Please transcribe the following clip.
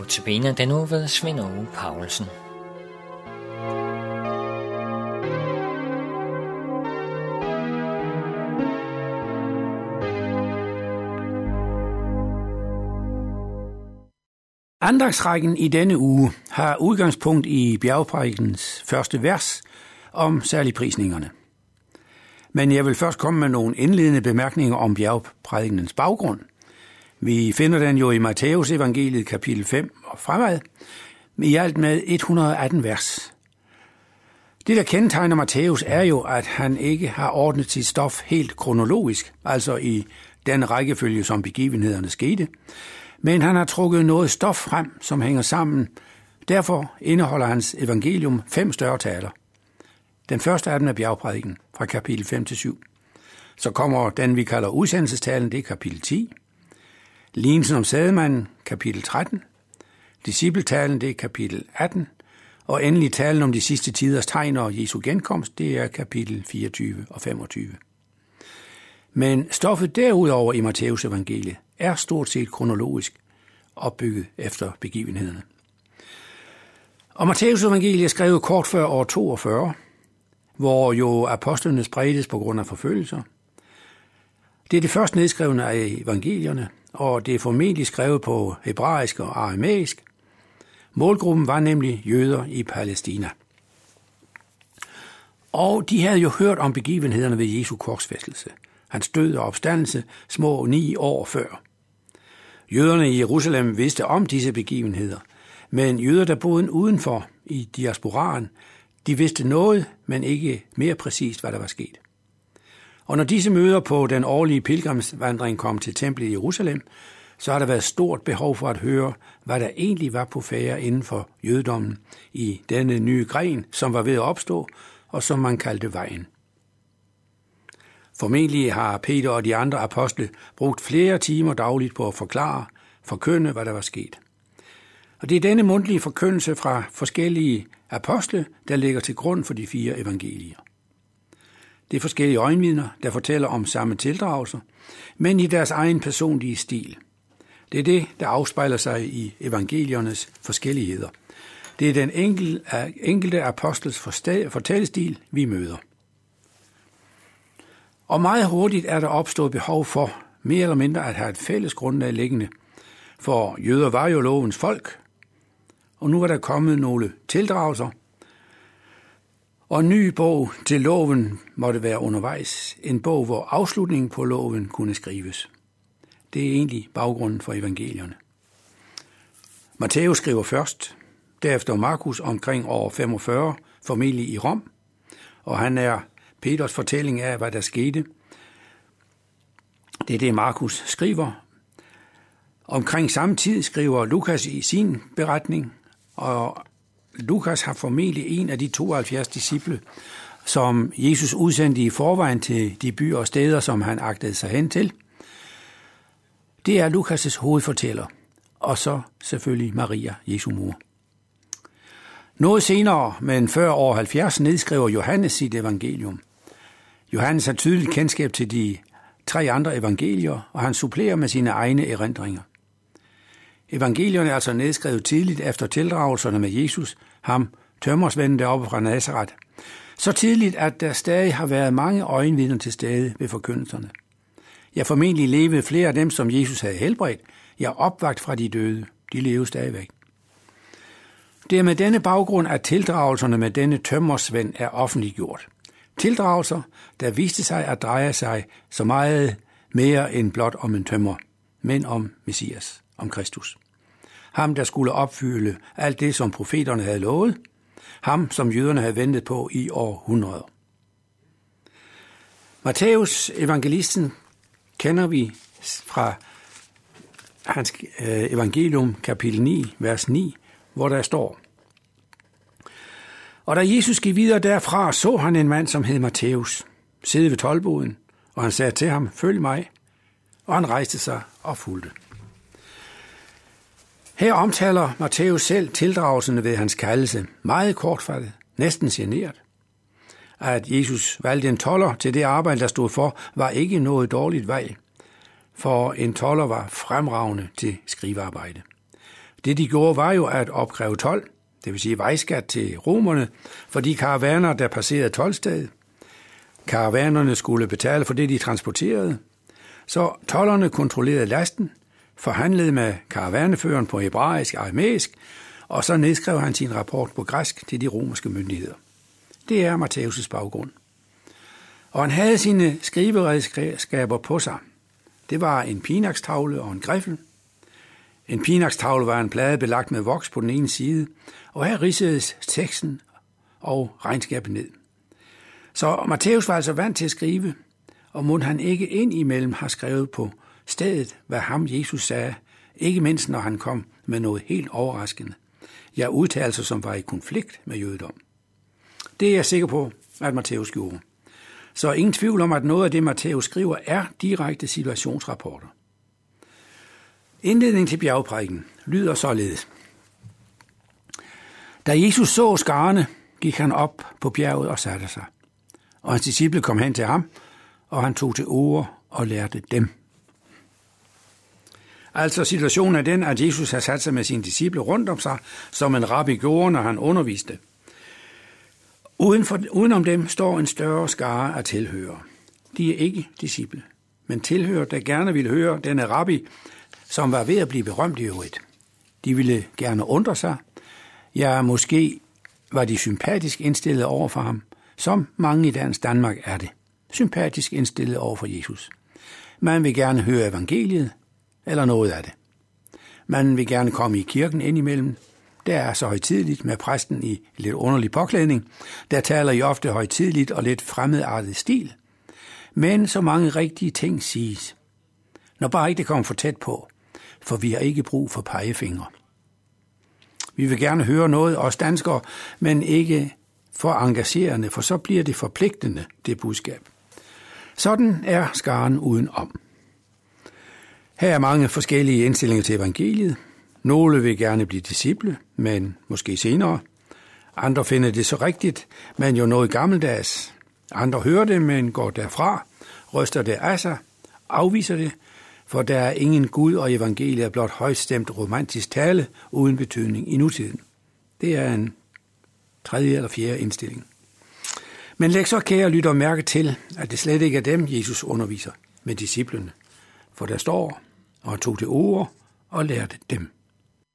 Notabene den uge ved Svend Aage Paulsen. Andagsrækken i denne uge har udgangspunkt i bjergprædikens første vers om særligprisningerne. Men jeg vil først komme med nogle indledende bemærkninger om bjergprædikens baggrund. Vi finder den jo i Matteus evangeliet kapitel 5 og fremad, i alt med 118 vers. Det, der kendetegner Matthæus, er jo, at han ikke har ordnet sit stof helt kronologisk, altså i den rækkefølge, som begivenhederne skete, men han har trukket noget stof frem, som hænger sammen. Derfor indeholder hans evangelium fem større taler. Den første af dem er bjergprædiken fra kapitel 5 til 7. Så kommer den, vi kalder udsendelsestalen, det er kapitel 10. Lignelsen om sædemanden, kapitel 13. Discipletalen, det er kapitel 18. Og endelig talen om de sidste tiders tegn og Jesu genkomst, det er kapitel 24 og 25. Men stoffet derudover i Matteus evangeliet er stort set kronologisk opbygget efter begivenhederne. Og Matteus evangeliet er skrevet kort før år 42, hvor jo apostlene spredes på grund af forfølgelser. Det er det første nedskrevne af evangelierne, og det er formentlig skrevet på hebraisk og aramæisk. Målgruppen var nemlig jøder i Palæstina. Og de havde jo hørt om begivenhederne ved Jesu korsfæstelse, hans død og opstandelse små ni år før. Jøderne i Jerusalem vidste om disse begivenheder, men jøder, der boede udenfor i diasporaen, de vidste noget, men ikke mere præcist, hvad der var sket. Og når disse møder på den årlige pilgrimsvandring kom til templet i Jerusalem, så har der været stort behov for at høre, hvad der egentlig var på færre inden for jødedommen i denne nye gren, som var ved at opstå, og som man kaldte vejen. Formentlig har Peter og de andre apostle brugt flere timer dagligt på at forklare, forkynde, hvad der var sket. Og det er denne mundtlige forkyndelse fra forskellige apostle, der ligger til grund for de fire evangelier. Det er forskellige øjenvidner, der fortæller om samme tildragelser, men i deres egen personlige stil. Det er det, der afspejler sig i evangeliernes forskelligheder. Det er den enkelte apostels fortællestil, vi møder. Og meget hurtigt er der opstået behov for mere eller mindre at have et fælles grundlag liggende. For jøder var jo lovens folk, og nu er der kommet nogle tildragelser, og en ny bog til loven måtte være undervejs. En bog, hvor afslutningen på loven kunne skrives. Det er egentlig baggrunden for evangelierne. Matthæus skriver først, derefter Markus omkring år 45, formentlig i Rom, og han er Peters fortælling af, hvad der skete. Det er det, Markus skriver. Omkring samme tid skriver Lukas i sin beretning, og Lukas har formentlig en af de 72 disciple, som Jesus udsendte i forvejen til de byer og steder, som han agtede sig hen til. Det er Lukas' hovedfortæller, og så selvfølgelig Maria, Jesu mor. Noget senere, men før år 70, nedskriver Johannes sit evangelium. Johannes har tydeligt kendskab til de tre andre evangelier, og han supplerer med sine egne erindringer. Evangelierne er altså nedskrevet tidligt efter tildragelserne med Jesus, ham tømmersvenden deroppe fra Nazareth. Så tidligt, at der stadig har været mange øjenvidner til stede ved forkyndelserne. Jeg formentlig levede flere af dem, som Jesus havde helbredt. Jeg opvagt fra de døde. De lever stadigvæk. Det er med denne baggrund, at tildragelserne med denne tømmersvend er offentliggjort. Tildragelser, der viste sig at dreje sig så meget mere end blot om en tømmer, men om Messias, om Kristus. Ham, der skulle opfylde alt det, som profeterne havde lovet. Ham, som jøderne havde ventet på i århundreder. Matthæus, evangelisten, kender vi fra hans øh, evangelium, kapitel 9, vers 9, hvor der står, Og da Jesus gik videre derfra, så han en mand, som hed Matthæus, sidde ved tolvboden, og han sagde til ham, følg mig, og han rejste sig og fulgte. Her omtaler Matthæus selv tildragelserne ved hans kaldelse, meget kortfattet, næsten generet. At Jesus valgte en toller til det arbejde, der stod for, var ikke noget dårligt valg, for en toller var fremragende til skrivearbejde. Det de gjorde var jo at opkræve tolv, det vil sige vejskat til romerne, for de karavaner, der passerede tolvstedet. Karavanerne skulle betale for det, de transporterede. Så tollerne kontrollerede lasten, forhandlede med karavaneføreren på hebraisk og aramæisk, og så nedskrev han sin rapport på græsk til de romerske myndigheder. Det er Matthæus' baggrund. Og han havde sine skriveredskaber på sig. Det var en pinakstavle og en griffel. En pinakstavle var en plade belagt med voks på den ene side, og her ridsedes teksten og regnskabet ned. Så Matthæus var altså vant til at skrive, og mund han ikke ind imellem har skrevet på stedet, hvad ham Jesus sagde, ikke mindst når han kom med noget helt overraskende. Ja, udtalelser, altså, som var i konflikt med jødedom. Det er jeg sikker på, at Matthæus gjorde. Så ingen tvivl om, at noget af det, Matthæus skriver, er direkte situationsrapporter. Indledningen til bjergprædiken lyder således. Da Jesus så skarne, gik han op på bjerget og satte sig. Og hans disciple kom hen til ham, og han tog til ord og lærte dem. Altså situationen er den, at Jesus har sat sig med sine disciple rundt om sig, som en rabbi gjorde, når han underviste. Uden for, udenom dem står en større skare af tilhører. De er ikke disciple, men tilhører, der gerne ville høre denne rabbi, som var ved at blive berømt i øvrigt. De ville gerne undre sig. Ja, måske var de sympatisk indstillet over for ham, som mange i dansk Danmark er det. Sympatisk indstillet over for Jesus. Man vil gerne høre evangeliet, eller noget af det. Man vil gerne komme i kirken indimellem. Der er så højtidligt med præsten i lidt underlig påklædning. Der taler I ofte højtidligt og lidt fremmedartet stil. Men så mange rigtige ting siges. Når bare ikke det kommer for tæt på, for vi har ikke brug for pegefingre. Vi vil gerne høre noget, os danskere, men ikke for engagerende, for så bliver det forpligtende, det budskab. Sådan er skaren uden om. Her er mange forskellige indstillinger til evangeliet. Nogle vil gerne blive disciple, men måske senere. Andre finder det så rigtigt, men jo noget gammeldags. Andre hører det, men går derfra, ryster det af sig, afviser det, for der er ingen Gud og evangeliet er blot højstemt romantisk tale uden betydning i nutiden. Det er en tredje eller fjerde indstilling. Men læg så kære lytter mærke til, at det slet ikke er dem, Jesus underviser med disciplene. For der står, og tog til ord og lærte dem.